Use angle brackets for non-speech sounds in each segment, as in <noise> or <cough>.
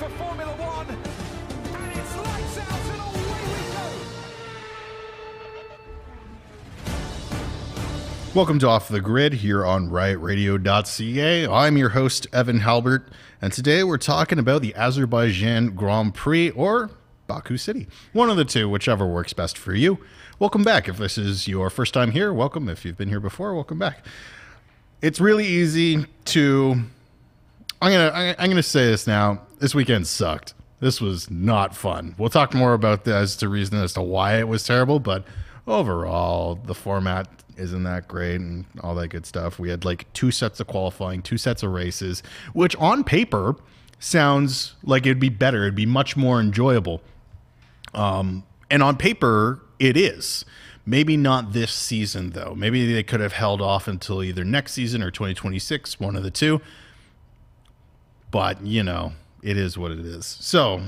for Formula One. And it's lights out and away we go. Welcome to Off the Grid here on riotradio.ca. I'm your host, Evan Halbert, and today we're talking about the Azerbaijan Grand Prix or Baku City. One of the two, whichever works best for you. Welcome back. If this is your first time here, welcome. If you've been here before, welcome back. It's really easy to. I'm gonna I'm gonna say this now. This weekend sucked. This was not fun. We'll talk more about that as to reason as to why it was terrible, but overall the format isn't that great and all that good stuff. We had like two sets of qualifying, two sets of races, which on paper sounds like it'd be better. It'd be much more enjoyable. Um, and on paper, it is. Maybe not this season, though. Maybe they could have held off until either next season or 2026, one of the two. But, you know, it is what it is. So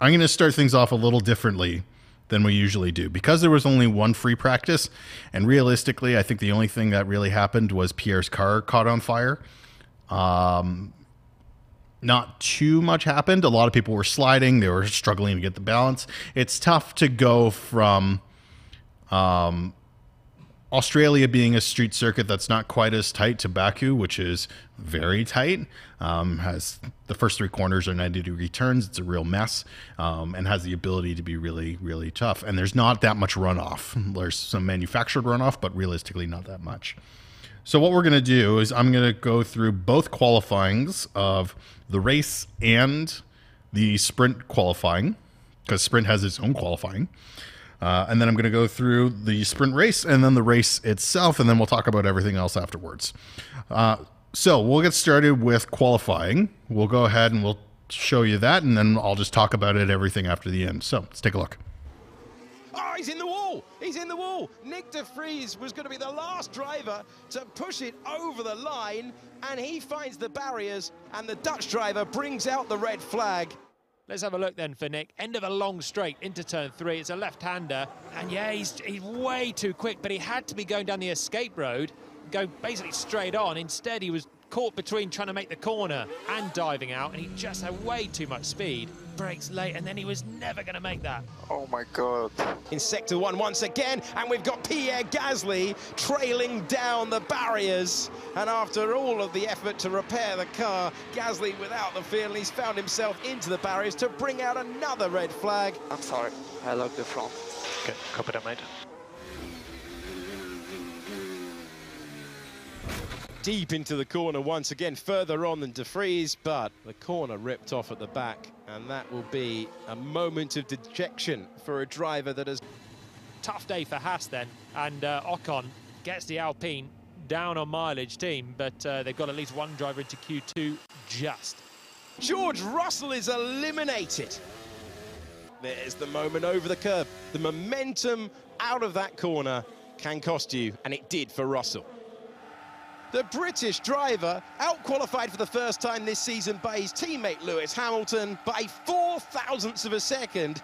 I'm going to start things off a little differently than we usually do because there was only one free practice. And realistically, I think the only thing that really happened was Pierre's car caught on fire. Um, not too much happened. A lot of people were sliding, they were struggling to get the balance. It's tough to go from um, Australia being a street circuit that's not quite as tight to Baku, which is very tight. Um, has the first three corners are 90 degree turns. It's a real mess um, and has the ability to be really, really tough. And there's not that much runoff. <laughs> There's some manufactured runoff, but realistically, not that much. So what we're going to do is I'm going to go through both qualifyings of the race and the sprint qualifying because sprint has its own qualifying. Uh, and then I'm going to go through the sprint race and then the race itself, and then we'll talk about everything else afterwards. Uh, so we'll get started with qualifying. We'll go ahead and we'll show you that, and then I'll just talk about it everything after the end. So let's take a look. Oh, he's in the wall! He's in the wall! Nick de Vries was going to be the last driver to push it over the line, and he finds the barriers, and the Dutch driver brings out the red flag. Let's have a look then for Nick. End of a long straight into turn three. It's a left-hander. And yeah, he's, he's way too quick, but he had to be going down the escape road, go basically straight on. Instead, he was caught between trying to make the corner and diving out, and he just had way too much speed. Brakes late, and then he was never going to make that. Oh my god. In sector one once again, and we've got Pierre Gasly trailing down the barriers. And after all of the effort to repair the car, Gasly without the feel, he's found himself into the barriers to bring out another red flag. I'm sorry. I locked the front. Okay, copy that, mate. Deep into the corner once again, further on than De Vries, but the corner ripped off at the back, and that will be a moment of dejection for a driver that has Tough day for Haas then, and uh, Ocon gets the Alpine down on mileage team, but uh, they've got at least one driver into Q2 just. George Russell is eliminated. There's the moment over the curb. The momentum out of that corner can cost you, and it did for Russell. The British driver out-qualified for the first time this season by his teammate Lewis Hamilton by four thousandths of a second.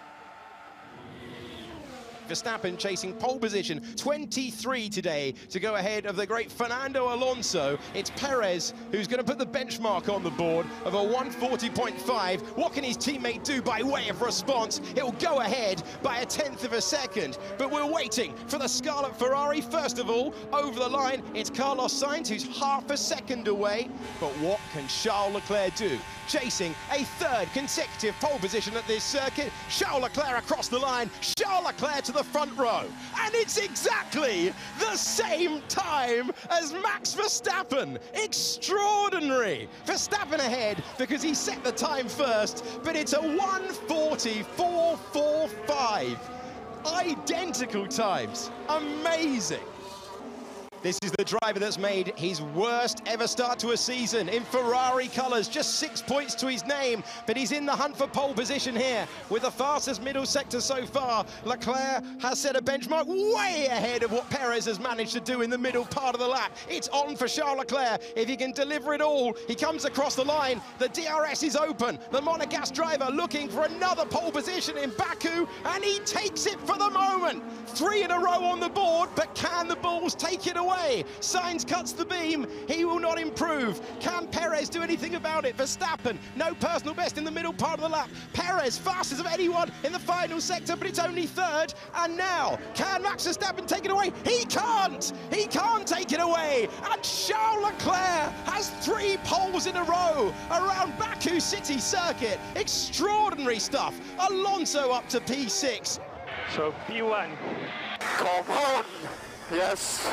Verstappen chasing pole position, 23 today to go ahead of the great Fernando Alonso. It's Perez who's going to put the benchmark on the board of a 140.5. What can his teammate do by way of response? He'll go ahead by a tenth of a second, but we're waiting for the Scarlet Ferrari. First of all, over the line, it's Carlos Sainz who's half a second away. But what can Charles Leclerc do? Chasing a third consecutive pole position at this circuit. Charles Leclerc across the line. Charles Leclerc to the front row. And it's exactly the same time as Max Verstappen. Extraordinary. Verstappen ahead because he set the time first, but it's a 140.445. Identical times. Amazing. This is the driver that's made his worst ever start to a season in Ferrari colours, just six points to his name, but he's in the hunt for pole position here with the fastest middle sector so far. Leclerc has set a benchmark way ahead of what Perez has managed to do in the middle part of the lap. It's on for Charles Leclerc. If he can deliver it all, he comes across the line. The DRS is open. The Monegasque driver looking for another pole position in Baku, and he takes it for the moment. Three in a row on the board, but can the Bulls take it away? Away. Sainz cuts the beam. He will not improve. Can Perez do anything about it? Verstappen, no personal best in the middle part of the lap. Perez, fastest of anyone in the final sector, but it's only third. And now, can Max Verstappen take it away? He can't. He can't take it away. And Charles Leclerc has three poles in a row around Baku City Circuit. Extraordinary stuff. Alonso up to P6. So P1. Come on! Yes!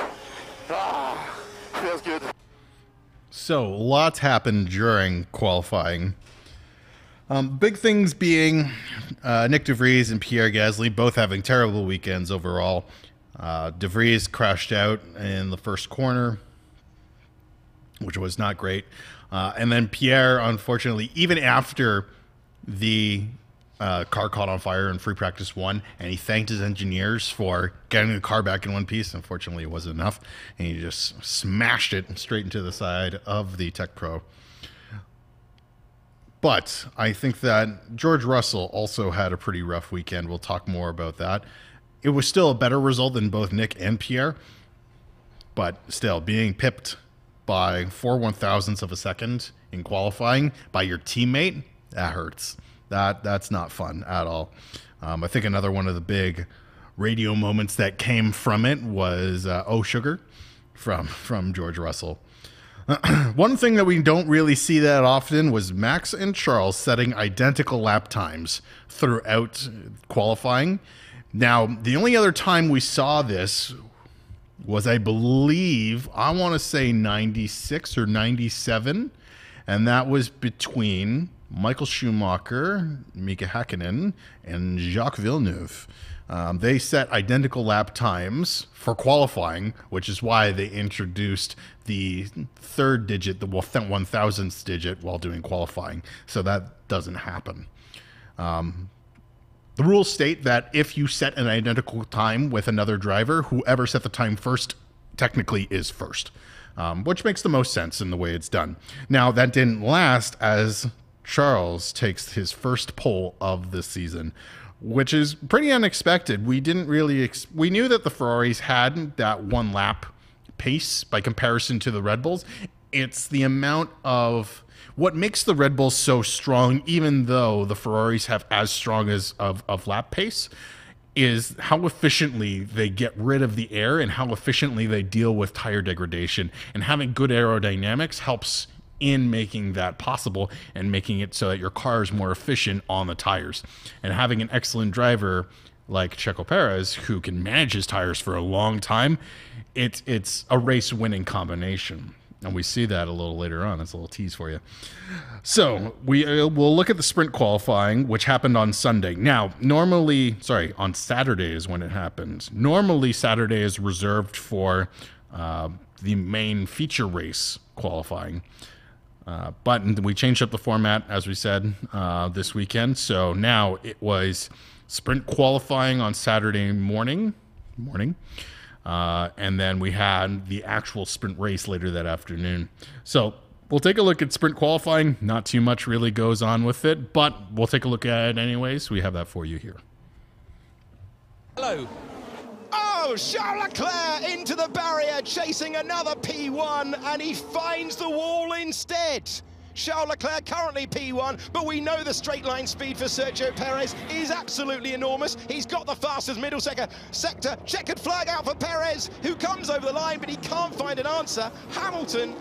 Ah, feels good. So, lots happened during qualifying. Um, big things being uh, Nick de Vries and Pierre Gasly both having terrible weekends overall. Uh, DeVries crashed out in the first corner, which was not great. Uh, and then Pierre, unfortunately, even after the uh, car caught on fire in free practice one, and he thanked his engineers for getting the car back in one piece. Unfortunately, it wasn't enough, and he just smashed it straight into the side of the TecPro. But I think that George Russell also had a pretty rough weekend. We'll talk more about that. It was still a better result than both Nick and Pierre, but still being pipped by four one thousandths of a second in qualifying by your teammate that hurts. That that's not fun at all. Um, I think another one of the big radio moments that came from it was uh, "Oh Sugar" from from George Russell. <clears throat> One thing that we don't really see that often was Max and Charles setting identical lap times throughout qualifying. Now, the only other time we saw this was, I believe, I want to say 96 or 97, and that was between Michael Schumacher, Mika Hakkinen, and Jacques Villeneuve. Um, they set identical lap times for qualifying, which is why they introduced the third digit, the one thousandth digit, while doing qualifying. So that doesn't happen. Um, the rules state that if you set an identical time with another driver, whoever set the time first technically is first, um, which makes the most sense in the way it's done. Now, that didn't last as Charles takes his first pole of the season, which is pretty unexpected. We didn't really ex- we knew that the Ferraris had that one lap pace by comparison to the Red Bulls. It's the amount of what makes the Red Bulls so strong, even though the Ferraris have as strong as of, of lap pace, is how efficiently they get rid of the air and how efficiently they deal with tire degradation. And having good aerodynamics helps in making that possible and making it so that your car is more efficient on the tires. And having an excellent driver like Checo Perez who can manage his tires for a long time, it's it's a race winning combination. And we see that a little later on. That's a little tease for you. So we uh, will look at the sprint qualifying, which happened on Sunday. Now, normally, sorry, on Saturday is when it happens. Normally, Saturday is reserved for uh, the main feature race qualifying. Uh, but we changed up the format, as we said, uh, this weekend. So now it was sprint qualifying on Saturday morning, morning, uh, and then we had the actual sprint race later that afternoon. So we'll take a look at sprint qualifying. Not too much really goes on with it, but we'll take a look at it anyways. We have that for you here. Hello. Oh, Charles Leclerc into the barrier, chasing another P1, and he finds the wall instead. Charles Leclerc currently P1, but we know the straight line speed for Sergio Perez is absolutely enormous. He's got the fastest middle sector. sector. Checkered flag out for Perez, who comes over the line, but he can't find an answer. Hamilton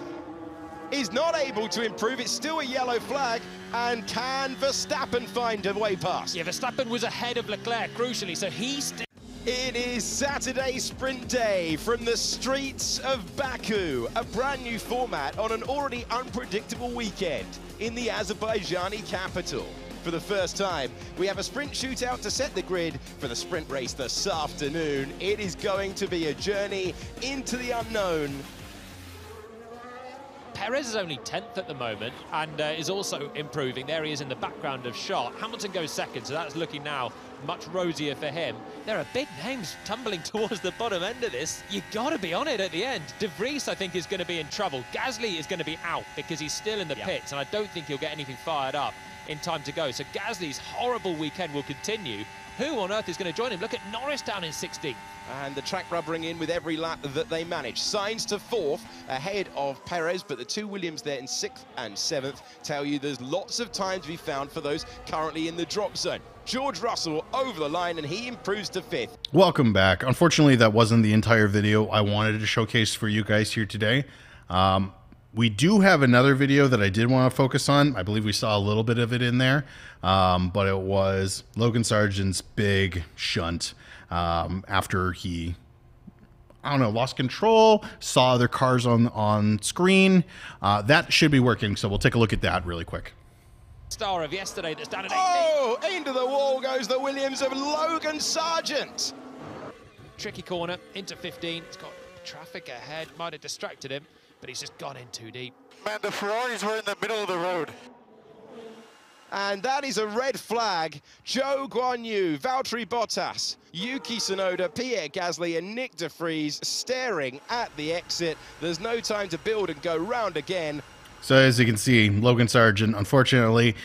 is not able to improve. It's still a yellow flag. And can Verstappen find a way past? Yeah, Verstappen was ahead of Leclerc, crucially, so he still. It is Saturday sprint day from the streets of Baku, a brand new format on an already unpredictable weekend in the Azerbaijani capital. For the first time, we have a sprint shootout to set the grid for the sprint race this afternoon. It is going to be a journey into the unknown Perez is only 10th at the moment and uh, is also improving. There he is in the background of shot. Hamilton goes second, so that's looking now much rosier for him. There are big names tumbling <laughs> towards the bottom end of this. You've got to be on it at the end. De Vries, I think, is going to be in trouble. Gasly is going to be out because he's still in the pits, and I don't think he'll get anything fired up in time to go. So Gasly's horrible weekend will continue. Who on earth is going to join him? Look at Norris down in 16th. And the track rubbering in with every lap that they manage. Sainz to fourth ahead of Perez, but the two Williams there in sixth and seventh tell you there's lots of time to be found for those currently in the drop zone. George Russell over the line and he improves to fifth. Welcome back. Unfortunately, that wasn't the entire video I wanted to showcase for you guys here today. Um, we do have another video that I did want to focus on. I believe we saw a little bit of it in there, um, but it was Logan Sargeant's big shunt um, after he, I don't know, lost control, saw other cars on on screen. Uh, that should be working, so we'll take a look at that really quick. Star of yesterday that's down in 18th. Oh, into the wall goes the Williams of Logan Sargeant. Tricky corner into 15. It's got traffic ahead. Might have distracted him, but he's just gone in too deep. Man, the Ferraris were in the middle of the road. And that is a red flag. Zhou Guanyu, Valtteri Bottas, Yuki Tsunoda, Pierre Gasly, and Nick De Vries staring at the exit. There's no time to build and go round again. So as you can see, Logan Sargeant, unfortunately,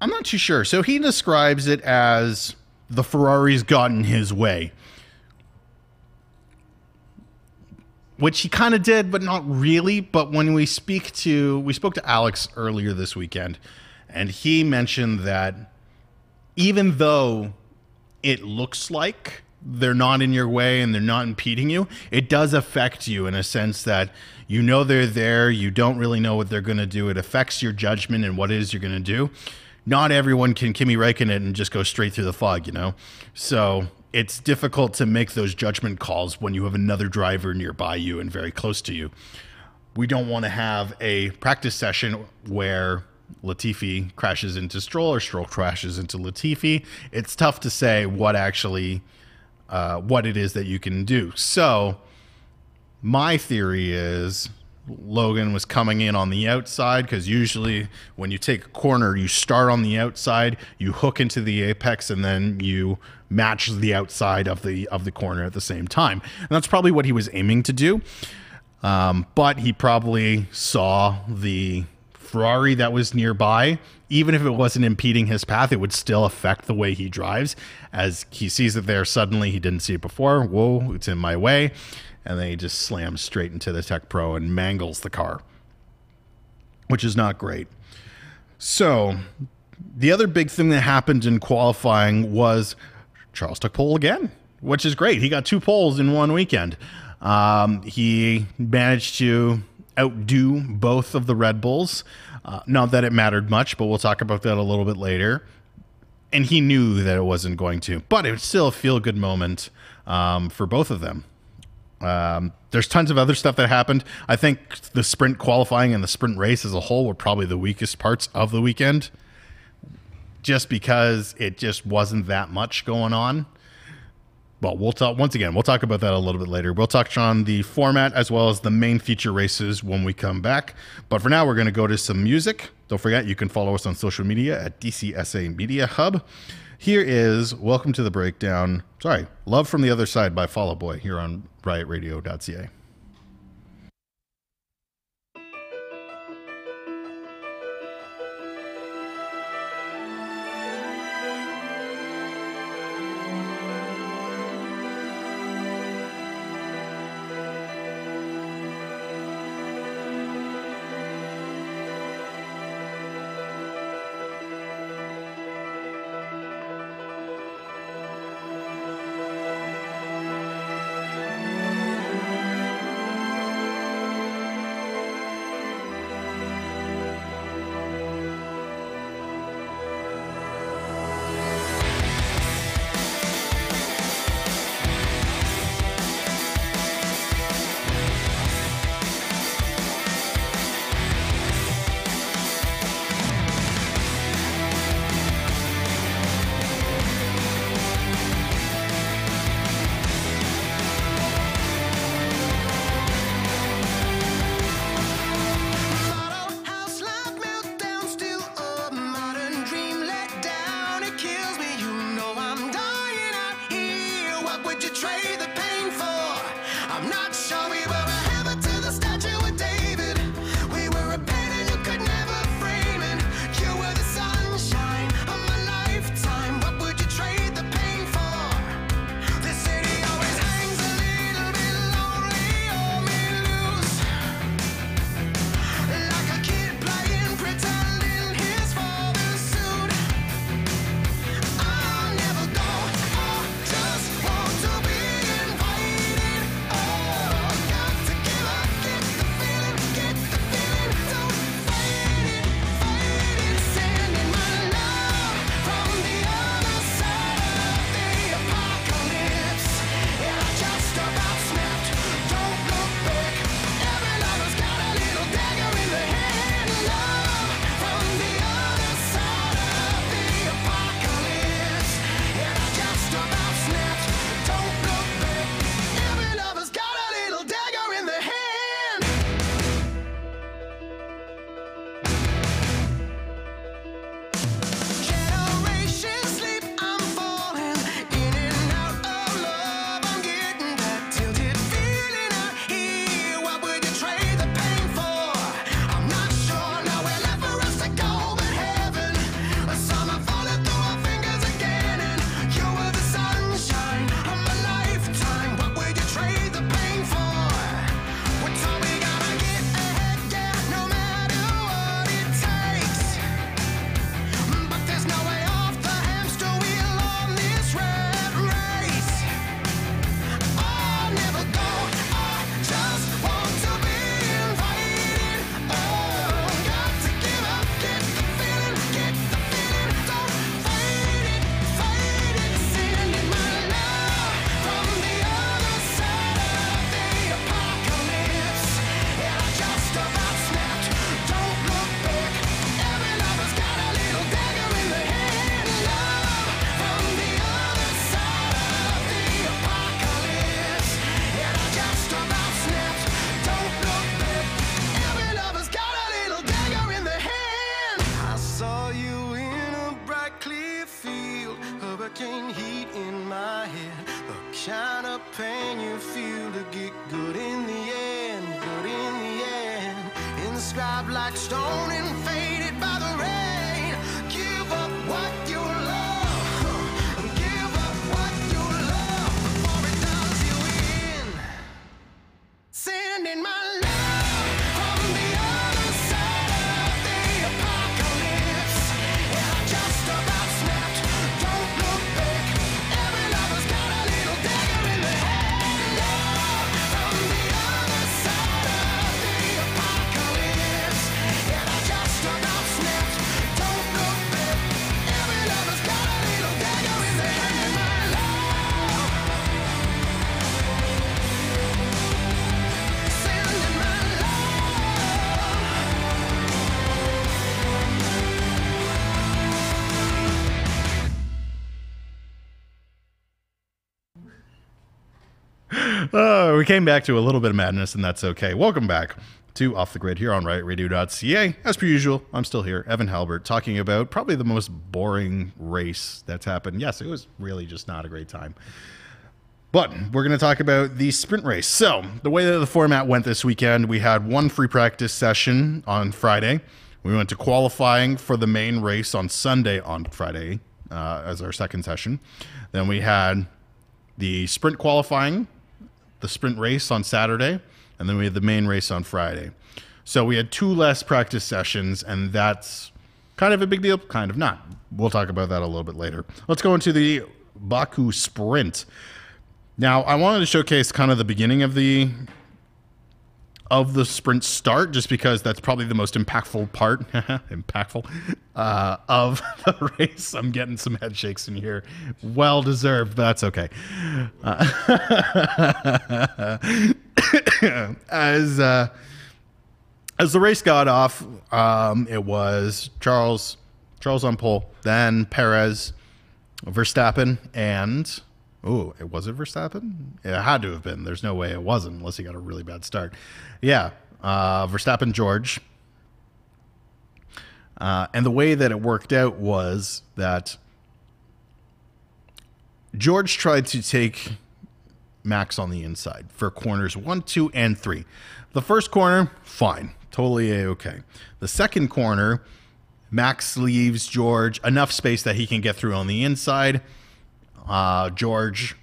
I'm not too sure. So he describes it as the Ferrari's gotten his way. Which he kind of did, but not really. But when we speak to we spoke to Alex earlier this weekend, and he mentioned that even though it looks like they're not in your way and they're not impeding you, it does affect you in a sense that you know they're there, you don't really know what they're going to do. It affects your judgment and what it is you're going to do. Not everyone can Kimi Räikkönen and just go straight through the fog, you know? So it's difficult to make those judgment calls when you have another driver nearby you and very close to you. We don't want to have a practice session where Latifi crashes into Stroll or Stroll crashes into Latifi. It's tough to say what actually uh, what it is that you can do. So my theory is Logan was coming in on the outside because usually when you take a corner, you start on the outside, you hook into the apex, and then you match the outside of the of the corner at the same time. And that's probably what he was aiming to do. Um, but he probably saw the Ferrari that was nearby. Even if it wasn't impeding his path, it would still affect the way he drives. As he sees it there, suddenly he didn't see it before. Whoa, it's in my way and then he just slams straight into the TecPro and mangles the car, which is not great. So, the other big thing that happened in qualifying was Charles took pole again, which is great. He got two poles in one weekend. Um, he managed to outdo both of the Red Bulls. Uh, not that it mattered much, but we'll talk about that a little bit later. And he knew that it wasn't going to, but it was still a feel good moment um, for both of them. Um, there's tons of other stuff that happened. I think the sprint qualifying and the sprint race as a whole were probably the weakest parts of the weekend, just because it just wasn't that much going on. But we'll talk once again. We'll talk about that a little bit later. We'll touch on the format as well as the main feature races when we come back. But for now, we're going to go to some music. Don't forget, you can follow us on social media at DCSA Media Hub. Here is Welcome to the Breakdown. Sorry, Love from the Other Side by Fall Out Boy here on riotradio.ca. we came back to a little bit of madness, and that's okay. Welcome back to Off the Grid here on RiotRadio.ca. As per usual, I'm still here, Evan Halbert, talking about probably the most boring race that's happened. Yes, it was really just not a great time. But we're going to talk about the sprint race. So, the way that the format went this weekend, we had one free practice session on Friday. We went to qualifying for the main race on Sunday on Friday uh, as our second session. Then we had the sprint qualifying, the sprint race on Saturday, and then we had the main race on Friday. So we had two less practice sessions, and that's kind of a big deal, kind of not. We'll talk about that a little bit later. Let's go into the Baku sprint. Now, I wanted to showcase kind of the beginning of the of the sprint start, just because that's probably the most impactful part, <laughs> impactful uh, of <laughs> the race. I'm getting some head shakes in here, well deserved, but that's okay. Uh, <coughs> as uh, as the race got off, um, it was Charles Charles on pole, then Perez, Verstappen, and oh, it was it Verstappen? It had to have been. There's no way it wasn't, unless he got a really bad start. Yeah, uh, Verstappen, George, uh, and the way that it worked out was that George tried to take Max on the inside for corners one, two, and three. The first corner, fine, totally okay. The second corner, Max leaves George enough space that he can get through on the inside. Uh, George,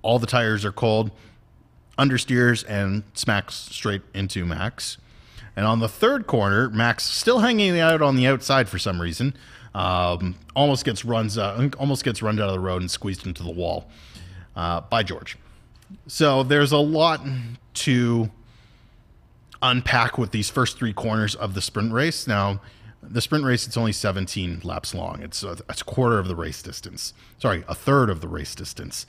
all the tires are cold, understeers and smacks straight into Max. And on the third corner, Max still hanging out on the outside for some reason. Um, almost gets runs uh, almost gets run out of the road and squeezed into the wall uh, by George. So there's a lot to unpack with these first three corners of the sprint race. Now, the sprint race it's only 17 laps long. It's a, it's a quarter of the race distance. Sorry, a third of the race distance.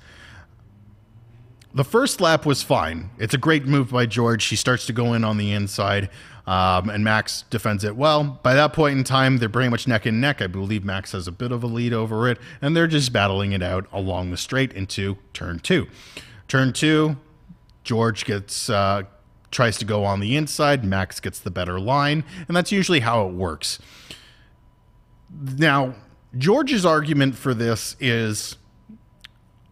The first lap was fine. It's a great move by George. He starts to go in on the inside, um, and Max defends it well. By that point in time, they're pretty much neck and neck. I believe Max has a bit of a lead over it, and they're just battling it out along the straight into turn two. Turn two, George gets uh, tries to go on the inside. Max gets the better line, and that's usually how it works. Now, George's argument for this is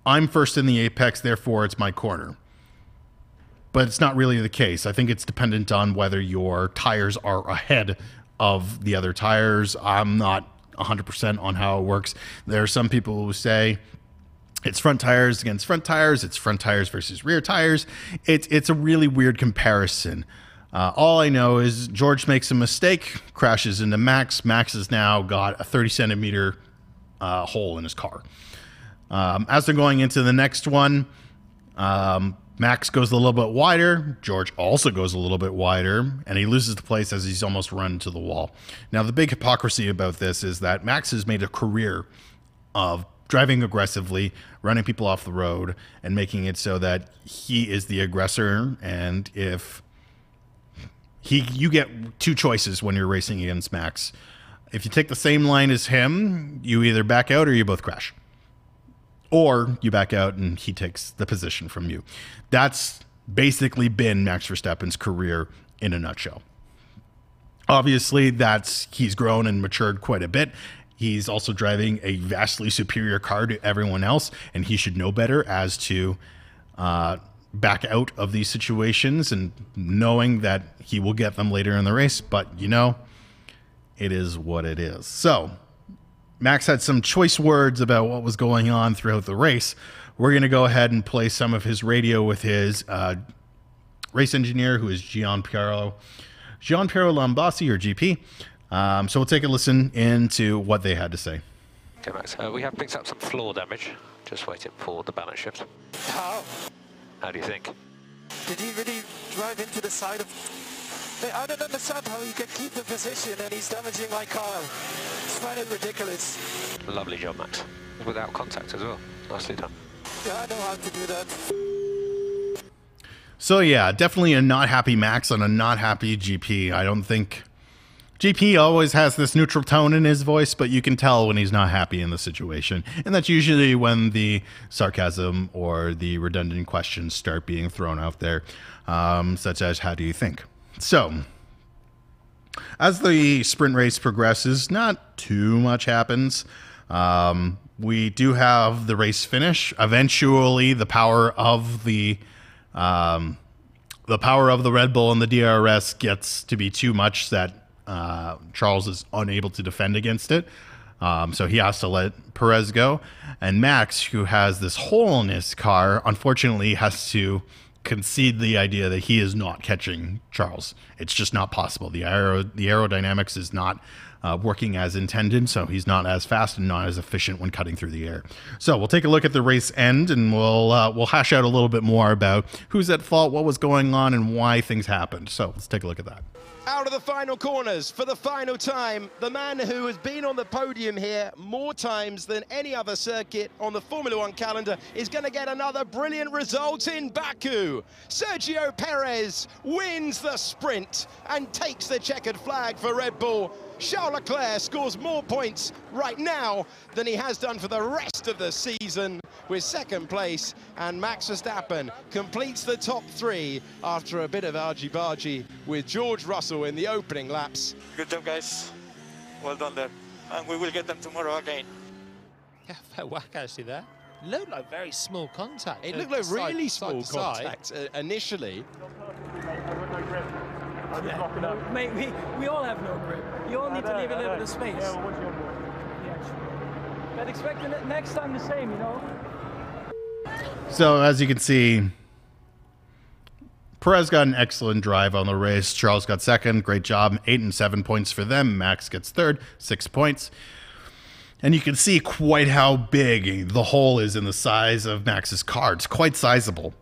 I'm first in the apex, therefore it's my corner. But it's not really the case. I think it's dependent on whether your tires are ahead of the other tires. I'm not 100% on how it works. There are some people who say it's front tires against front tires, it's front tires versus rear tires. It's, it's a really weird comparison. Uh, all I know is George makes a mistake, crashes into Max. Max has now got a 30 centimeter uh, hole in his car. Um, as they're going into the next one, um, Max goes a little bit wider. George also goes a little bit wider, and he loses the place as he's almost run to the wall. Now, the big hypocrisy about this is that Max has made a career of driving aggressively, running people off the road, and making it so that he is the aggressor. And if he, you get two choices when you're racing against Max. If you take the same line as him, you either back out or you both crash or you back out and he takes the position from you. That's basically been Max Verstappen's career in a nutshell. Obviously, that's he's grown and matured quite a bit. He's also driving a vastly superior car to everyone else, and he should know better as to uh, back out of these situations and knowing that he will get them later in the race. But you know, it is what it is. So Max had some choice words about what was going on throughout the race. We're going to go ahead and play some of his radio with his uh, race engineer, who is Gian Piero, Gian Piero Lambiase or GP. Um, so we'll take a listen into what they had to say. Okay, Max. Uh, we have picked up some floor damage. Just waiting for the balance shift. How? How do you think? Did he really drive into the side of... I don't understand how he can keep the position and he's damaging my car. It's kind of ridiculous. Lovely job, Max. Without contact as well. Nicely done. Yeah, I know how to do that. So yeah, definitely a not happy Max on a not happy GP. I don't think GP always has this neutral tone in his voice, but you can tell when he's not happy in the situation. And that's usually when the sarcasm or the redundant questions start being thrown out there, um, such as, How do you think? So, as the sprint race progresses, not too much happens. Um, we do have the race finish. Eventually, the power of the um, the power of the Red Bull and the DRS gets to be too much that uh, Charles is unable to defend against it. Um, so he has to let Perez go. And Max, who has this hole in his car, unfortunately has to concede the idea that he is not catching Charles. It's just not possible. The the aerodynamics is not uh, working as intended, so he's not as fast and not as efficient when cutting through the air. So we'll take a look at the race end, and we'll uh, we'll hash out a little bit more about who's at fault, what was going on, and why things happened. So let's take a look at that. Out of the final corners for the final time, the man who has been on the podium here more times than any other circuit on the Formula One calendar is going to get another brilliant result in Baku. Sergio Perez wins the sprint and takes the checkered flag for Red Bull. Charles Leclerc scores more points right now than he has done for the rest of the season with second place and Max Verstappen completes the top three after a bit of argy-bargy with George Russell in the opening laps. Good job, guys. Well done there. And we will get them tomorrow again. Yeah, <laughs> fair whack actually there. Looked like very small contact. It uh, looked like side- really side small to side. contact uh, initially. Mate, we, we all have no grip. You all need to leave a little bit of space. Yeah, what's your But expect the ne- next time the same, you know? So as you can see, Perez got an excellent drive on the race. Charles got second. Great job. Eight and seven points for them. Max gets third, six points. And you can see quite how big the hole is in the size of Max's car. It's quite sizable.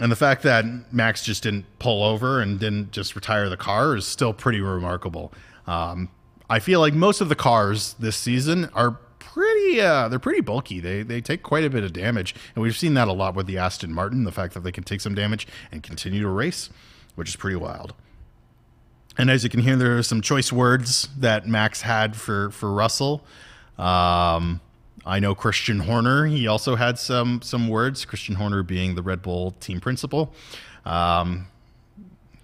And the fact that Max just didn't pull over and didn't just retire the car is still pretty remarkable. Um, I feel like most of the cars this season are pretty uh, they're pretty bulky. They they take quite a bit of damage, and we've seen that a lot with the Aston Martin. The fact that they can take some damage and continue to race, which is pretty wild. And as you can hear, there are some choice words that Max had for for Russell. Um, I know Christian Horner. He also had some some words. Christian Horner being the Red Bull team principal. Um,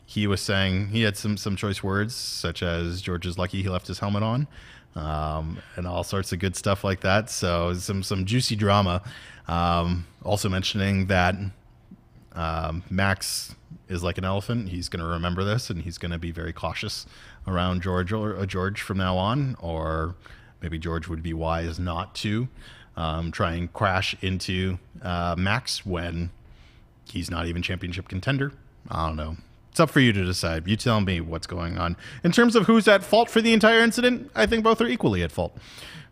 he was saying he had some some choice words such as George is lucky he left his helmet on, um, and all sorts of good stuff like that. So some some juicy drama. Um, also mentioning that um, Max is like an elephant. He's going to remember this, and he's going to be very cautious around George or uh, George from now on. Or maybe George would be wise not to um, try and crash into uh, Max when he's not even championship contender. I don't know. It's up for you to decide. You tell me what's going on. In terms of who's at fault for the entire incident, I think both are equally at fault.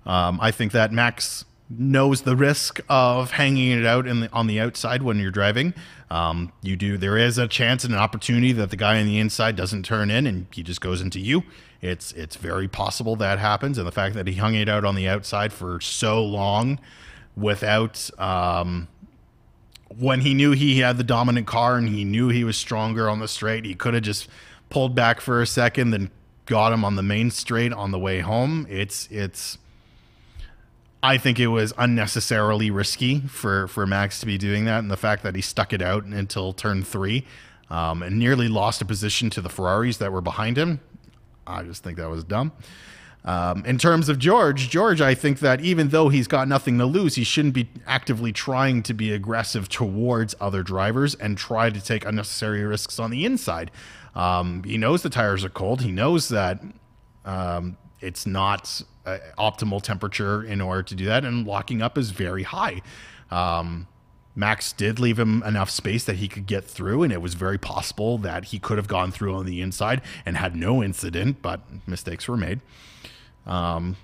Um, I think that Max knows the risk of hanging it out the, on the outside when you're driving. Um, you do. There is a chance and an opportunity that the guy on the inside doesn't turn in and he just goes into you. It's it's very possible that happens, and the fact that he hung it out on the outside for so long without um, when he knew he had the dominant car and he knew he was stronger on the straight, he could have just pulled back for a second, then got him on the main straight on the way home. It's it's. I think it was unnecessarily risky for for Max to be doing that, and the fact that he stuck it out until turn three, um, and nearly lost a position to the Ferraris that were behind him. I just think that was dumb. Um, in terms of George, George, I think that even though he's got nothing to lose, he shouldn't be actively trying to be aggressive towards other drivers and try to take unnecessary risks on the inside. Um, he knows the tires are cold. He knows that um, it's not uh, optimal temperature in order to do that, and locking up is very high. Um, Max did leave him enough space that he could get through, and it was very possible that he could have gone through on the inside and had no incident, but mistakes were made. Um,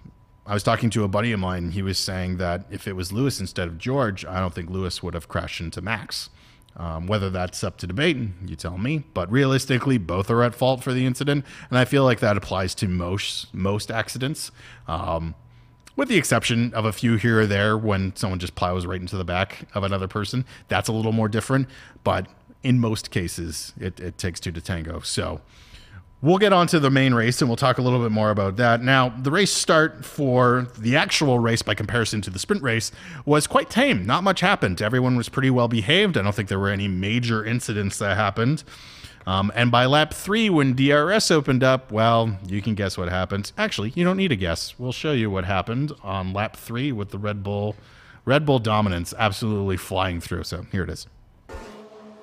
I was talking to a buddy of mine. He was saying that if it was Lewis instead of George, I don't think Lewis would have crashed into Max. Um, whether that's up to debate, you tell me. But realistically, both are at fault for the incident, and I feel like that applies to most most accidents, um, with the exception of a few here or there when someone just plows right into the back of another person. That's a little more different, but in most cases, it, it takes two to tango. So. We'll get on to the main race and we'll talk a little bit more about that. Now, the race start for the actual race by comparison to the sprint race was quite tame. Not much happened. Everyone was pretty well behaved. I don't think there were any major incidents that happened. Um, and by lap three, when DRS opened up, well, you can guess what happened. Actually, you don't need to guess. We'll show you what happened on lap three with the Red Bull, Red Bull dominance absolutely flying through. So here it is.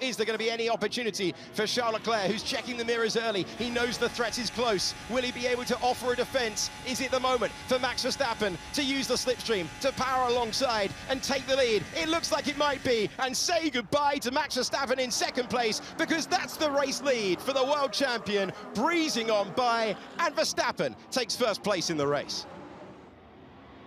Is there going to be any opportunity for Charles Leclerc, who's checking the mirrors early? He knows the threat is close. Will he be able to offer a defence? Is it the moment for Max Verstappen to use the slipstream to power alongside and take the lead? It looks like it might be. And say goodbye to Max Verstappen in second place because that's the race lead for the world champion, breezing on by. And Verstappen takes first place in the race.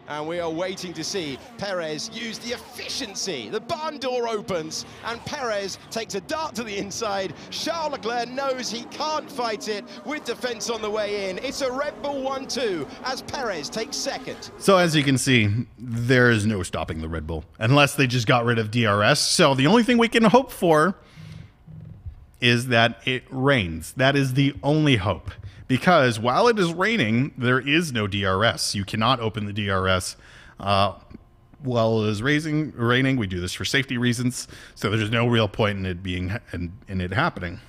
And we are waiting to see Perez use the efficiency. The barn door opens and Perez takes a dart to the inside. Charles Leclerc knows he can't fight it with defense on the way in. It's a Red Bull 1-2 as Perez takes second. So as you can see, there is no stopping the Red Bull unless they just got rid of DRS. So the only thing we can hope for is that it rains. That is the only hope. Because while it is raining, there is no DRS. You cannot open the DRS uh, while it is raising, raining. We do this for safety reasons, so there's no real point in it being in, in it happening.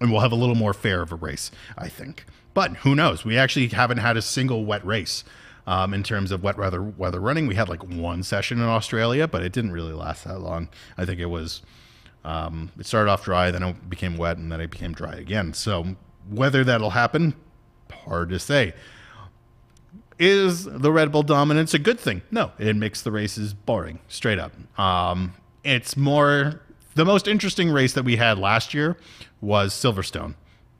And we'll have a little more fair of a race, I think. But who knows? We actually haven't had a single wet race um, in terms of wet weather weather running. We had like one session in Australia, but it didn't really last that long. I think it was um, it started off dry, then it became wet, and then it became dry again. So whether that'll happen, hard to say. Is the Red Bull dominance a good thing? No, it makes the races boring, straight up. Um, it's more the most interesting race that we had last year was Silverstone.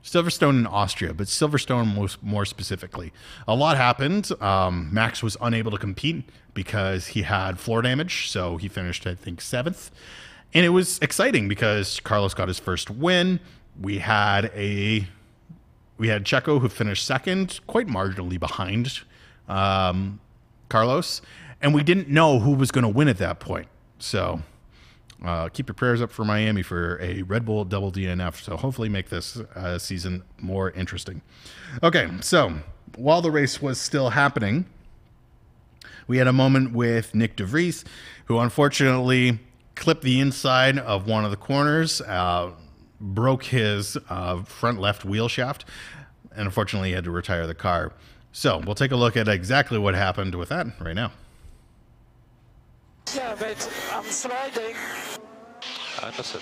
Silverstone in Austria, but Silverstone more specifically. A lot happened. Um, Max was unable to compete because he had floor damage, so he finished, I think, seventh. And it was exciting because Carlos got his first win. We had a we had Checo who finished second, quite marginally behind um, Carlos, and we didn't know who was going to win at that point. So uh, keep your prayers up for Miami for a Red Bull double DNF. So hopefully make this uh, season more interesting. Okay, so while the race was still happening, we had a moment with Nick de Vries, who unfortunately clipped the inside of one of the corners, uh, broke his uh, front left wheel shaft, and unfortunately he had to retire the car. So we'll take a look at exactly what happened with that right now. Yeah, but I'm sliding. Anderson.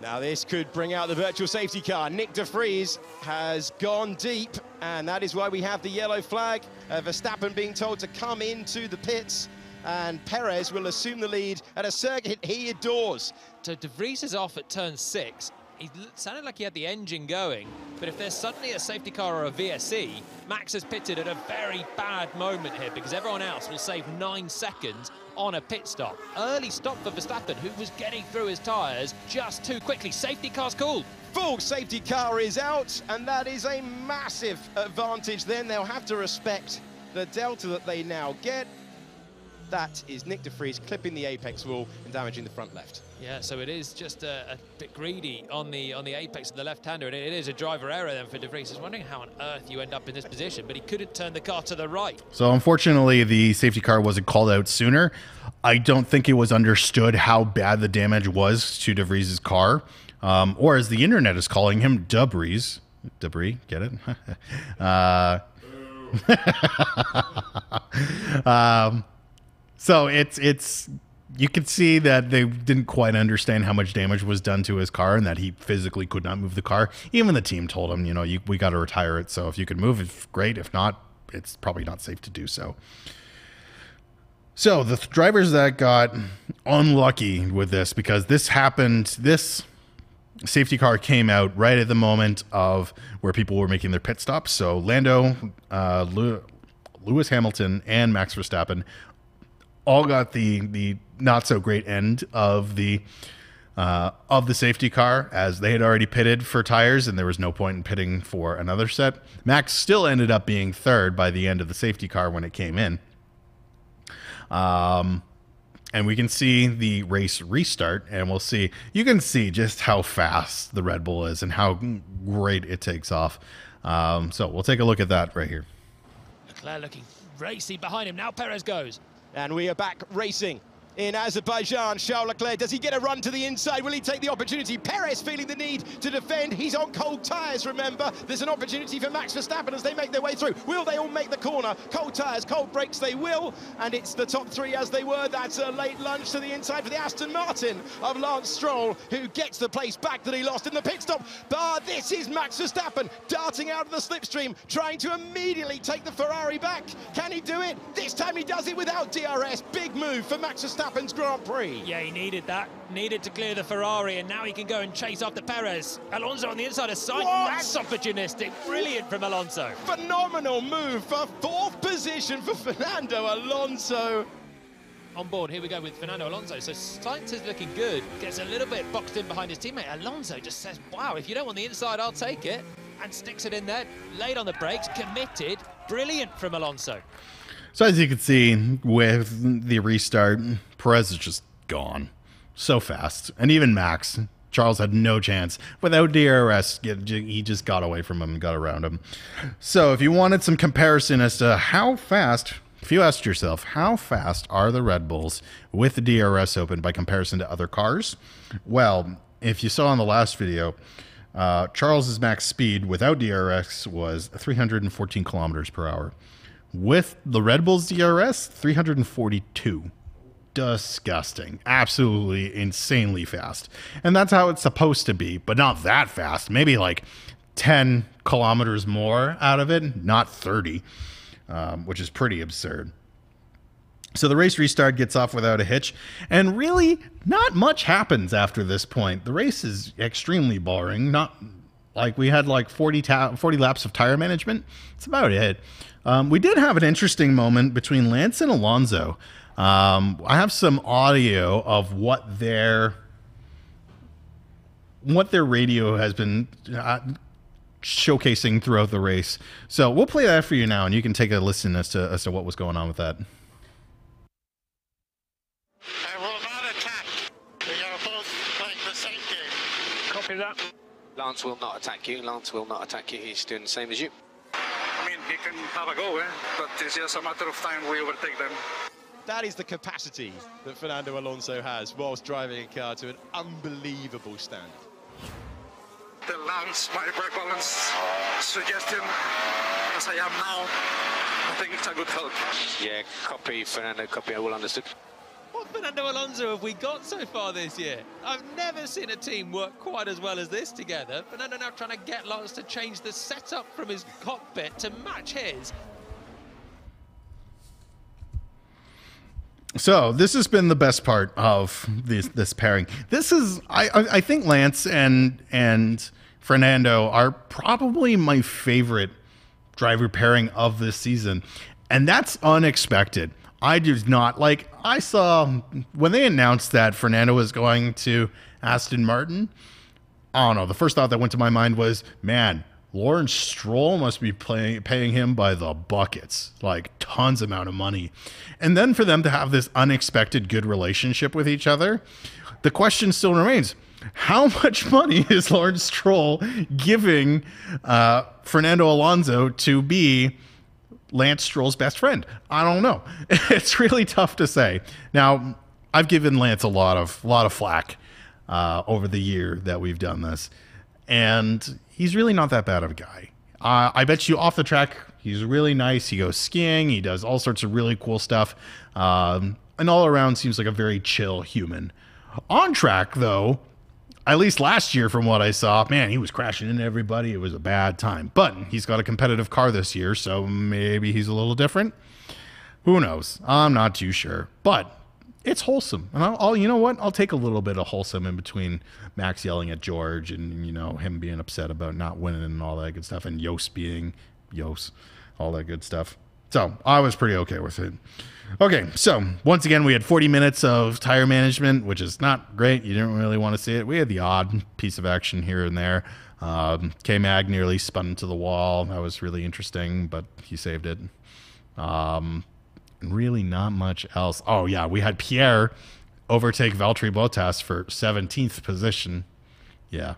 Now this could bring out the virtual safety car. Nick De Vries has gone deep, and that is why we have the yellow flag. Uh, Verstappen being told to come into the pits, and Perez will assume the lead at a circuit he adores. So De Vries is off at turn six. He sounded like he had the engine going, but if there's suddenly a safety car or a VSC, Max has pitted at a very bad moment here because everyone else will save nine seconds on a pit stop. Early stop for Verstappen, who was getting through his tyres just too quickly. Safety car's called. Full safety car is out, and that is a massive advantage. Then they'll have to respect the delta that they now get. That is Nick De Vries clipping the apex wall and damaging the front left. Yeah, so it is just a, a bit greedy on the on the apex of the left-hander, and it is a driver error then for De Vries. I was wondering how on earth you end up in this position, but he couldn't turn the car to the right. So unfortunately, the safety car wasn't called out sooner. I don't think it was understood how bad the damage was to de DeVries' car, um, or as the internet is calling him, Debris. Debris, get it? <laughs> uh, <laughs> um, so it's it's you could see that they didn't quite understand how much damage was done to his car and that he physically could not move the car. Even the team told him, you know, you, we got to retire it. So if you can move it, great. If not, it's probably not safe to do so. So the th- drivers that got unlucky with this because this happened, this safety car came out right at the moment of where people were making their pit stops. So Lando, uh, Lew- Lewis Hamilton, and Max Verstappen all got the the not so great end of the uh, of the safety car as they had already pitted for tires and there was no point in pitting for another set. Max still ended up being third by the end of the safety car when it came in. Um, and we can see the race restart and we'll see you can see just how fast the red bull is and how great it takes off um, so we'll take a look at that right here Leclerc looking racy behind him. Now Perez goes. And we are back racing in Azerbaijan. Charles Leclerc, does he get a run to the inside? Will he take the opportunity? Perez feeling the need to defend. He's on cold tyres, remember. There's an opportunity for Max Verstappen as they make their way through. Will they all make the corner? Cold tyres, cold brakes, they will. And it's the top three as they were. That's a late lunge to the inside for the Aston Martin of Lance Stroll, who gets the place back that he lost in the pit stop. But this is Max Verstappen darting out of the slipstream, trying to immediately take the Ferrari back. Can he do it? This time he does it without DRS. Big move for Max Verstappen's Grand Prix. Yeah, he needed that. Needed to clear the Ferrari, and now he can go and chase after Perez. Alonso on the inside of side. What? That's opportunistic. Brilliant from Alonso. Phenomenal move for fourth position for Fernando Alonso. On board, here we go with Fernando Alonso. So Sainz is looking good. Gets a little bit boxed in behind his teammate. Alonso just says, wow, if you don't want the inside, I'll take it. And sticks it in there. Late on the brakes, committed. Brilliant from Alonso. So as you can see with the restart, Perez is just gone so fast, and even Max Charles had no chance without DRS. He just got away from him and got around him. So if you wanted some comparison as to how fast, if you asked yourself how fast are the Red Bulls with the DRS open by comparison to other cars, well, if you saw in the last video. Uh, Charles's max speed without DRS was 314 kilometers per hour. With the Red Bull's DRS, 342. Disgusting. Absolutely insanely fast. And that's how it's supposed to be, but not that fast. Maybe like 10 kilometers more out of it, not 30, um, which is pretty absurd. So the race restart gets off without a hitch, and really not much happens after this point. The race is extremely boring. Not like we had like 40, ta- 40 laps of tire management. That's about it. Um, we did have an interesting moment between Lance and Alonso. Um, I have some audio of what their what their radio has been uh, showcasing throughout the race. So we'll play that for you now, and you can take a listen as to as to what was going on with that. I will not attack. We are both playing the same game. Copy that. Lance will not attack you. Lance will not attack you. He's doing the same as you. I mean, he can have a go, eh? but it's just a matter of time we overtake them. That is the capacity that Fernando Alonso has whilst driving a car to an unbelievable standard. The Lance, my brake balance suggestion, as I am now, I think it's a good help. Yeah, copy, Fernando, copy. I will understand. What Fernando Alonso have we got so far this year? I've never seen a team work quite as well as this together. Fernando now trying to get Lance to change the setup from his cockpit to match his. So this has been the best part of this this pairing. This is I I, think Lance and and Fernando are probably my favorite driver pairing of this season, and that's unexpected. I did not like. I saw when they announced that Fernando was going to Aston Martin. I don't know. The first thought that went to my mind was, man, Lawrence Stroll must be pay, paying him by the buckets, like tons amount of money. And then for them to have this unexpected good relationship with each other, the question still remains: How <laughs> much money is Lawrence Stroll giving uh, Fernando Alonso to be? Lance Stroll's best friend. I don't know. <laughs> It's really tough to say. Now, I've given Lance a lot of lot of flack uh, over the year that we've done this, and he's really not that bad of a guy. Uh, I bet you off the track He's really nice. He goes skiing. He does all sorts of really cool stuff. Um, and all around seems like a very chill human. On track, though, at least last year from what I saw, man, he was crashing into everybody. It was a bad time. But he's got a competitive car this year, so maybe he's a little different. Who knows? I'm not too sure. But it's wholesome. And I'll, I'll, you know what? I'll take a little bit of wholesome in between Max yelling at George and, you know, him being upset about not winning and all that good stuff and Jos being Jos, all that good stuff. So I was pretty okay with it. Okay, so once again, we had 40 minutes of tire management, which is not great. You didn't really want to see it. We had the odd piece of action here and there. Um, K Mag nearly spun into the wall. That was really interesting, but he saved it. Um, really, not much else. Oh, yeah, we had Pierre overtake Valtteri Bottas for 17th position. Yeah.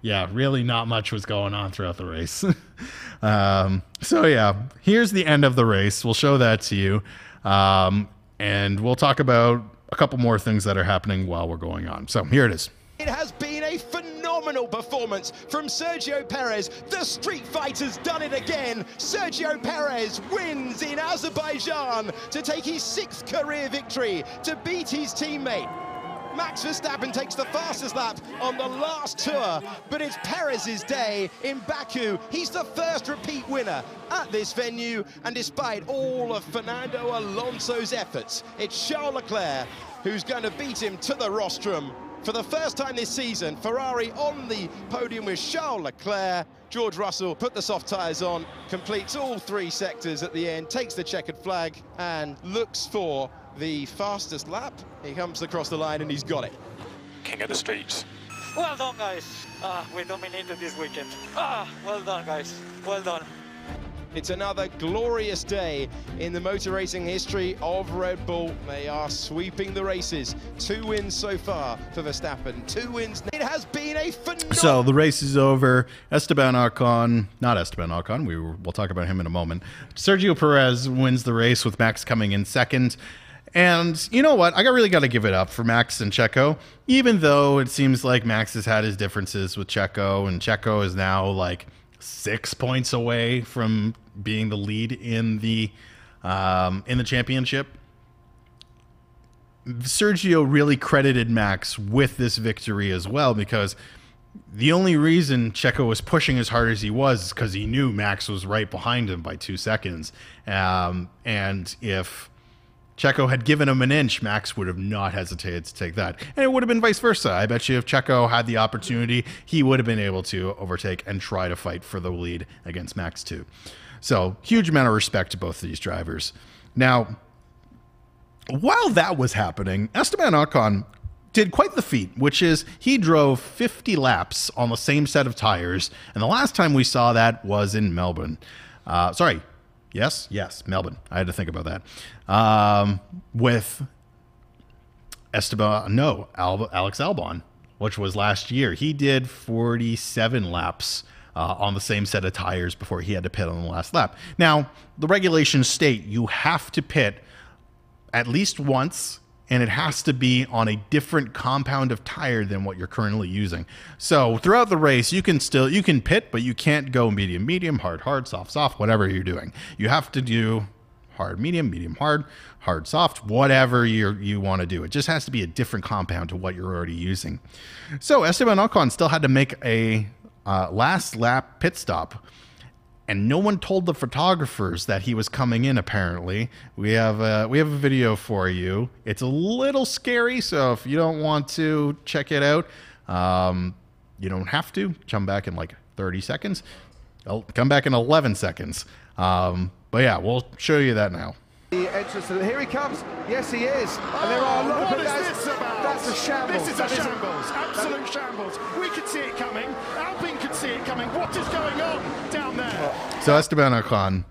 Yeah, really not much was going on throughout the race. <laughs> um, so, yeah, here's the end of the race. We'll show that to you. Um, and we'll talk about a couple more things that are happening while we're going on. So, here it is. It has been a phenomenal performance from Sergio Perez. The Street Fighter's done it again. Sergio Perez wins in Azerbaijan to take his sixth career victory, to beat his teammate. Max Verstappen takes the fastest lap on the last tour, but it's Perez's day in Baku. He's the first repeat winner at this venue, and despite all of Fernando Alonso's efforts, it's Charles Leclerc who's going to beat him to the rostrum. For the first time this season, Ferrari on the podium with Charles Leclerc. George Russell put the soft tyres on, completes all three sectors at the end, takes the checkered flag, and looks for the fastest lap. He comes across the line and he's got it. King of the streets. Well done, guys. Ah, we dominated this weekend. Ah, well done, guys. Well done. It's another glorious day in the motor racing history of Red Bull. They are sweeping the races. Two wins so far for Verstappen. Two wins. It has been a phenomenal. So the race is over. Esteban Ocon, not Esteban Ocon, we will, we'll talk about him in a moment. Sergio Perez wins the race with Max coming in second. And you know what? I really got to give it up for Max and Checo, even though it seems like Max has had his differences with Checo, and Checo is now like six points away from being the lead in the um, in the championship. Sergio really credited Max with this victory as well because the only reason Checo was pushing as hard as he was is because he knew Max was right behind him by two seconds. Um, and if Checo had given him an inch, Max would have not hesitated to take that. And it would have been vice versa. I bet you if Checo had the opportunity, he would have been able to overtake and try to fight for the lead against Max too. So, huge amount of respect to both of these drivers. Now, while that was happening, Esteban Ocon did quite the feat, which is he drove 50 laps on the same set of tires. And the last time we saw that was in Melbourne. Uh, sorry, yes, yes, Melbourne. I had to think about that. Um, with Esteban, no, Al- Alex Albon, which was last year. He did 47 laps uh, on the same set of tires before he had to pit on the last lap. Now, the regulations state you have to pit at least once and it has to be on a different compound of tire than what you're currently using. So throughout the race, you can still you can pit, but you can't go medium, medium, hard, hard, soft, soft, whatever you're doing. You have to do hard, medium, medium, hard, hard, soft, whatever you you want to do. It just has to be a different compound to what you're already using. So Esteban Ocon still had to make a uh, last lap pit stop and no one told the photographers that he was coming in apparently we have a, we have a video for you it's a little scary so if you don't want to check it out um, you don't have to come back in like 30 seconds i'll come back in 11 seconds um, but yeah we'll show you that now The entrance, here he comes. Yes, he is. And there are a lot Oh, of is that's, this about? That's a shambles. This is That a is shambles. Absolute shambles. We could see it coming. Alpine could see it coming. What is going on down there? So Esteban Ocon,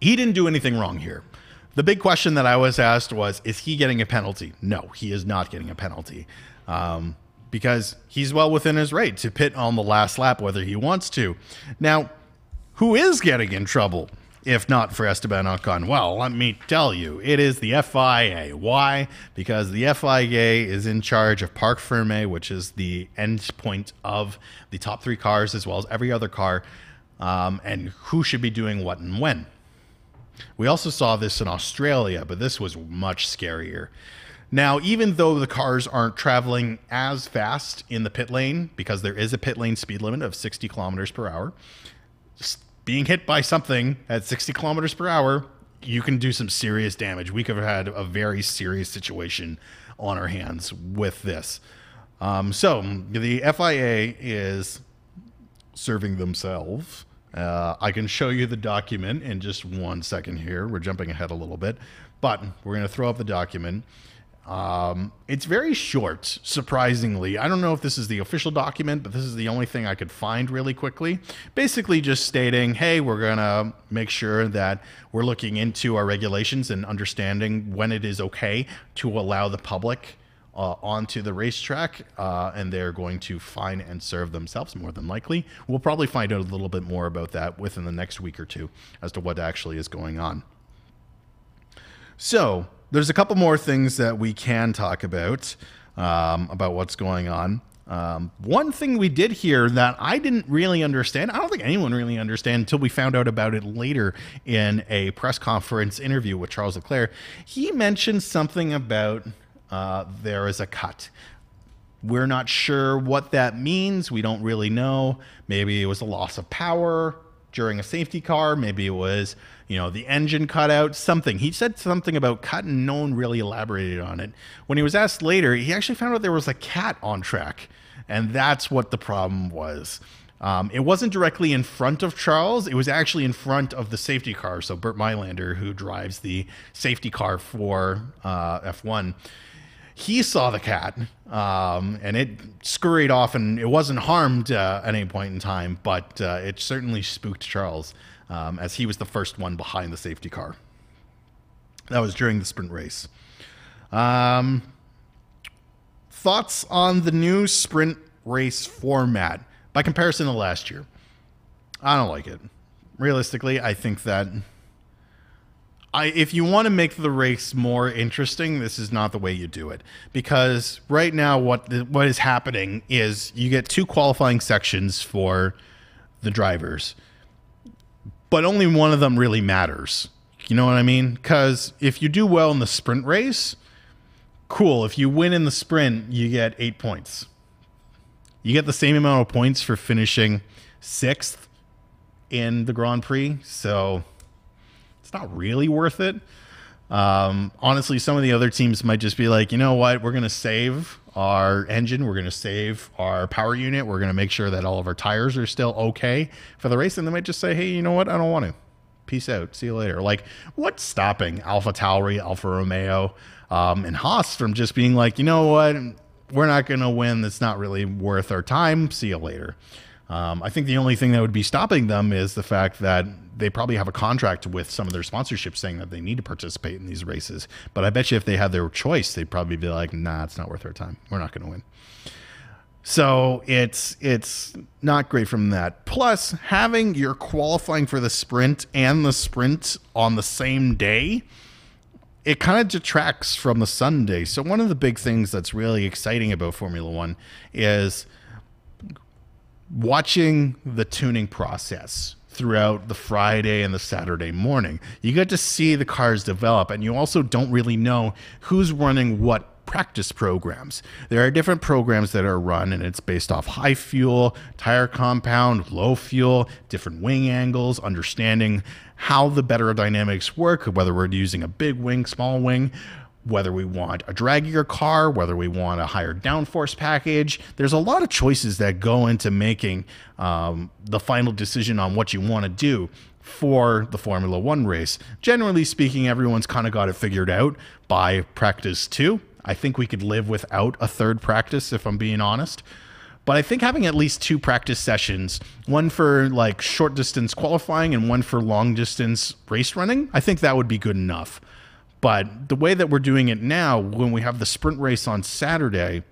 he didn't do anything wrong here. The big question that I was asked was, is he getting a penalty? No, he is not getting a penalty. Um, because he's well within his right to pit on the last lap whether he wants to. Now, who is getting in trouble if not for Esteban Ocon? Well, let me tell you, it is the FIA. Why? Because the FIA is in charge of Parc Ferme, which is the end point of the top three cars as well as every other car. Um, and who should be doing what and when. We also saw this in Australia, but this was much scarier. Now, even though the cars aren't traveling as fast in the pit lane, because there is a pit lane speed limit of 60 kilometers per hour, being hit by something at 60 kilometers per hour, you can do some serious damage. We could have had a very serious situation on our hands with this. Um, so, the FIA is serving themselves. Uh, I can show you the document in just one second here. We're jumping ahead a little bit, but we're going to throw up the document. Um, it's very short, surprisingly. I don't know if this is the official document, but this is the only thing I could find really quickly. Basically, just stating, hey, we're going to make sure that we're looking into our regulations and understanding when it is okay to allow the public uh, onto the racetrack, uh, and they're going to fine and serve themselves more than likely. We'll probably find out a little bit more about that within the next week or two as to what actually is going on. So there's a couple more things that we can talk about um, about what's going on. Um, one thing we did hear that I didn't really understand, I don't think anyone really understand until we found out about it later in a press conference interview with Charles Leclerc. He mentioned something about uh, there is a cut. We're not sure what that means. We don't really know. Maybe it was a loss of power during a safety car. Maybe it was, you know, the engine cut out, something. He said something about cut and no one really elaborated on it. When he was asked later, he actually found out there was a cat on track. And that's what the problem was. Um, it wasn't directly in front of Charles. It was actually in front of the safety car. So Bernd Mayländer, who drives the safety car for uh, F1, he saw the cat um, and it scurried off and it wasn't harmed uh, at any point in time, but uh, it certainly spooked Charles um, as he was the first one behind the safety car. That was during the sprint race. Um, thoughts on the new sprint race format by comparison to last year? I don't like it. Realistically, I think that I, if you want to make the race more interesting, this is not the way you do it. Because right now, what the, what is happening is you get two qualifying sections for the drivers, but only one of them really matters. You know what I mean? Because if you do well in the sprint race, cool. If you win in the sprint, you get eight points. You get the same amount of points for finishing sixth in the Grand Prix. So it's not really worth it. Um, honestly, some of the other teams might just be like, you know what, we're going to save our engine, we're going to save our power unit, we're going to make sure that all of our tires are still okay for the race, and they might just say, hey, you know what, I don't want to. Peace out. See you later. Like, what's stopping Alpha Tauri, Alfa Romeo, um, and Haas from just being like, you know what, we're not going to win. That's not really worth our time. See you later. Um, I think the only thing that would be stopping them is the fact that they probably have a contract with some of their sponsorships saying that they need to participate in these races. But I bet you if they had their choice, they'd probably be like, nah, it's not worth our time. We're not going to win. So it's it's not great from that. Plus, having your qualifying for the sprint and the sprint on the same day, it kind of detracts from the Sunday. So one of the big things that's really exciting about Formula One is watching the tuning process throughout the Friday and the Saturday morning. You get to see the cars develop, and you also don't really know who's running what practice programs. There are different programs that are run, and it's based off high fuel, tire compound, low fuel, different wing angles, understanding how the better dynamics work, whether we're using a big wing, small wing, whether we want a draggier car, whether we want a higher downforce package. There's a lot of choices that go into making um, the final decision on what you want to do for the Formula One race. Generally speaking, everyone's kind of got it figured out by practice two. I think we could live without a third practice, if I'm being honest. But I think having at least two practice sessions, one for like short distance qualifying and one for long distance race running, I think that would be good enough. But the way that we're doing it now, when we have the sprint race on Saturday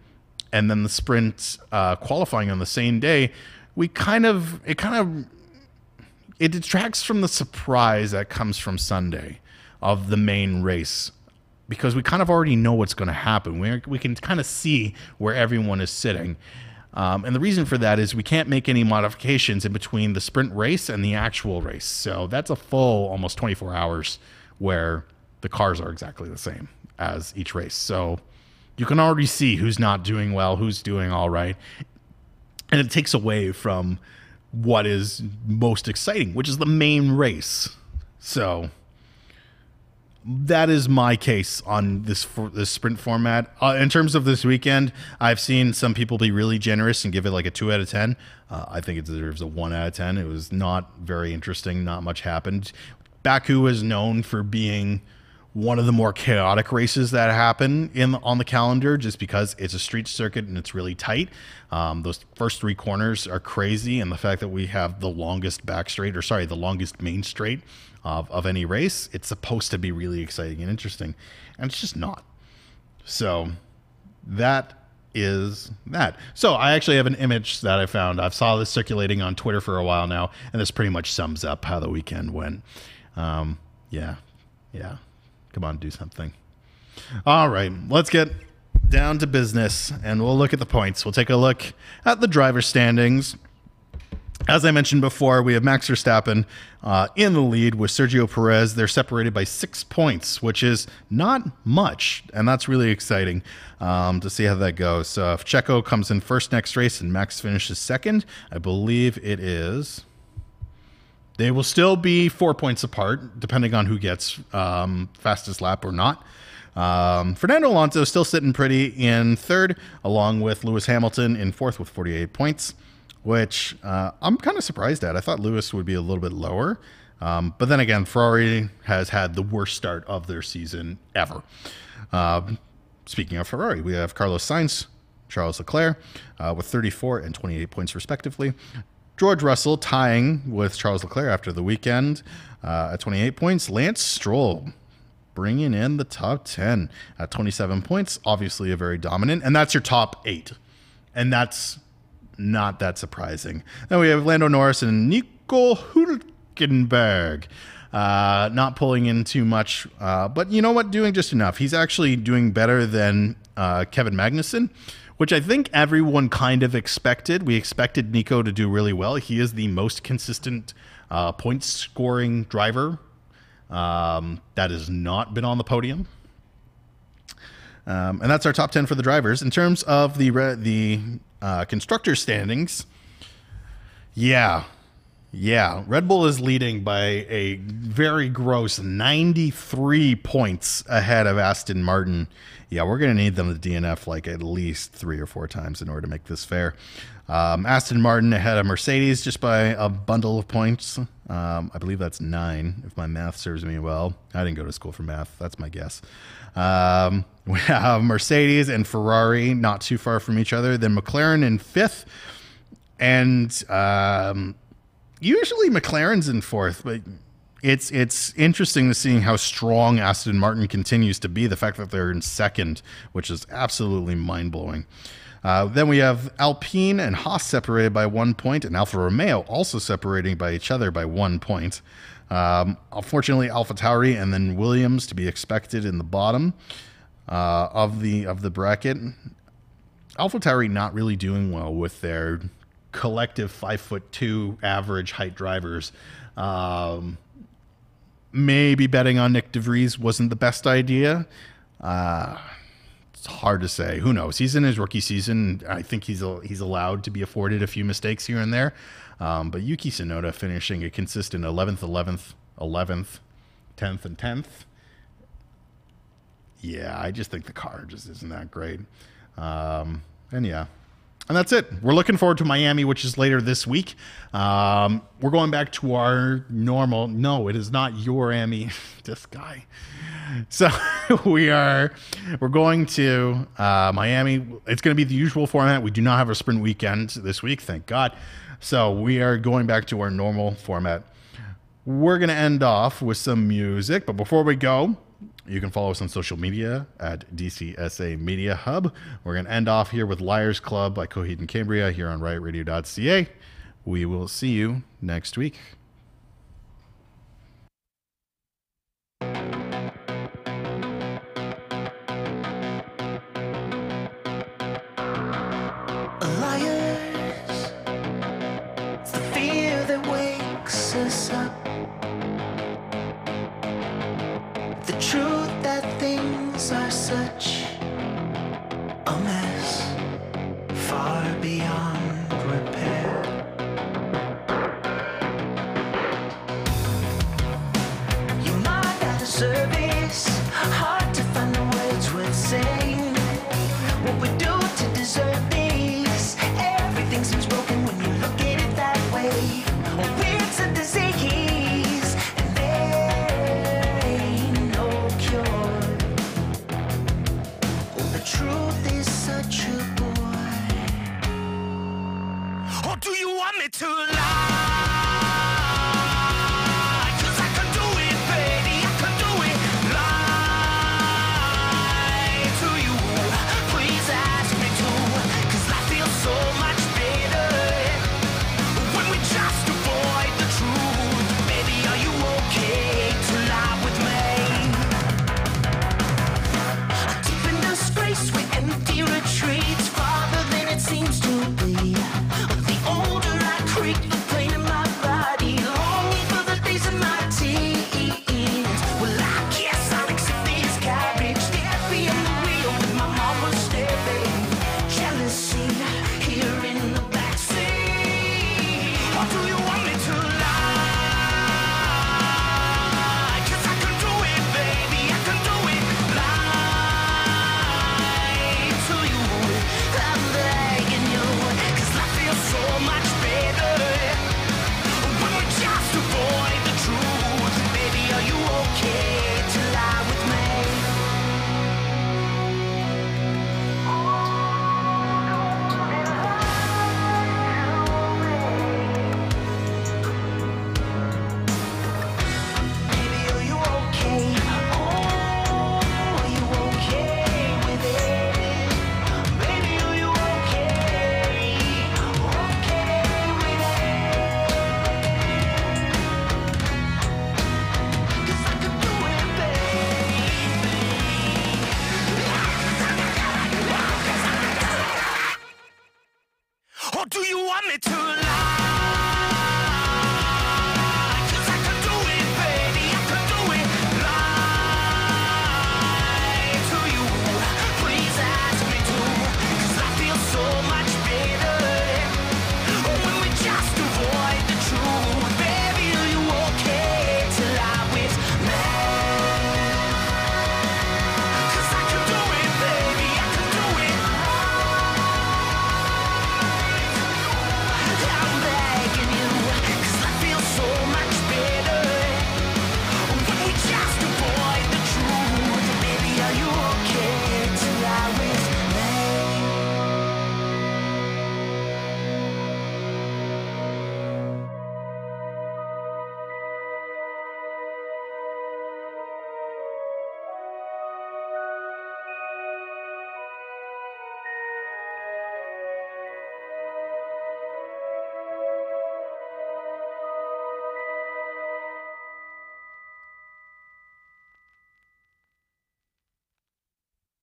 and then the sprint uh, qualifying on the same day, we kind of, it kind of, it detracts from the surprise that comes from Sunday of the main race because we kind of already know what's going to happen. We, we can kind of see where everyone is sitting. Um, and the reason for that is we can't make any modifications in between the sprint race and the actual race. So that's a full almost 24 hours where the cars are exactly the same as each race. So you can already see who's not doing well, who's doing all right. And it takes away from what is most exciting, which is the main race. So that is my case on this for this sprint format. Uh, in terms of this weekend, I've seen some people be really generous and give it like a two out of ten. Uh, I think it deserves a one out of ten. It was not very interesting. Not much happened. Baku is known for being one of the more chaotic races that happen in on the calendar just because it's a street circuit and it's really tight. Um, those first three corners are crazy, and the fact that we have the longest back straight, or sorry, the longest main straight of, of any race, it's supposed to be really exciting and interesting, and it's just not. So that is that. So I actually have an image that I found. I've saw this circulating on Twitter for a while now, and this pretty much sums up how the weekend went. Um, yeah, yeah. Come on, do something. All right, let's get down to business, and we'll look at the points. We'll take a look at the driver standings. As I mentioned before, we have Max Verstappen uh, in the lead with Sergio Perez. They're separated by six points, which is not much, and that's really exciting um, to see how that goes. So if Checo comes in first next race and Max finishes second, I believe it is. They will still be four points apart, depending on who gets um, fastest lap or not. Um, Fernando Alonso is still sitting pretty in third, along with Lewis Hamilton in fourth with 48 points, which uh, I'm kind of surprised at. I thought Lewis would be a little bit lower. Um, but then again, Ferrari has had the worst start of their season ever. Um, speaking of Ferrari, we have Carlos Sainz, Charles Leclerc uh, with 34 and 28 points respectively. George Russell tying with Charles Leclerc after the weekend uh, at 28 points. Lance Stroll bringing in the top 10 at 27 points. Obviously, a very dominant, and that's your top eight. And that's not that surprising. Then we have Lando Norris and Nico Hülkenberg. Uh, not pulling in too much, uh, but you know what? Doing just enough. He's actually doing better than uh, Kevin Magnussen, which I think everyone kind of expected. We expected Nico to do really well. He is the most consistent uh, point scoring driver um, that has not been on the podium. Um, and that's our top 10 for the drivers. In terms of the, re- the uh, constructor standings, yeah, yeah. Red Bull is leading by a very gross 93 points ahead of Aston Martin. Yeah, we're going to need them to DNF like at least three or four times in order to make this fair. Um, Aston Martin ahead of Mercedes just by a bundle of points. Um, I believe that's nine, if my math serves me well. I didn't go to school for math. That's my guess. Um, <laughs> we have Mercedes and Ferrari not too far from each other. Then McLaren in fifth. And um, usually McLaren's in fourth, but it's it's interesting to seeing how strong Aston Martin continues to be. The fact that they're in second, which is absolutely mind blowing. Uh, then we have Alpine and Haas separated by one point, and Alfa Romeo also separating by each other by one point. Um, unfortunately, Alpha Tauri and then Williams to be expected in the bottom uh, of the of the bracket. Alpha Tauri not really doing well with their collective five foot two average height drivers. Um, maybe betting on Nick de Vries wasn't the best idea. Uh, it's hard to say. Who knows? He's in his rookie season. I think he's he's allowed to be afforded a few mistakes here and there. Um, but Yuki Tsunoda finishing a consistent 11th, 11th, 11th, 10th, and 10th. Yeah, I just think the car just isn't that great. Um, and yeah, and that's it. We're looking forward to Miami, which is later this week. Um, we're going back to our normal. No, it is not your Emmy. this <laughs> guy. So <laughs> we are. We're going to uh, Miami. It's going to be the usual format. We do not have a sprint weekend this week, thank God. So we are going back to our normal format. We're going to end off with some music, but before we go, you can follow us on social media at DCSA Media Hub. We're going to end off here with Liars Club by Coheed and Cambria here on riotradio.ca. We will see you next week. beyond.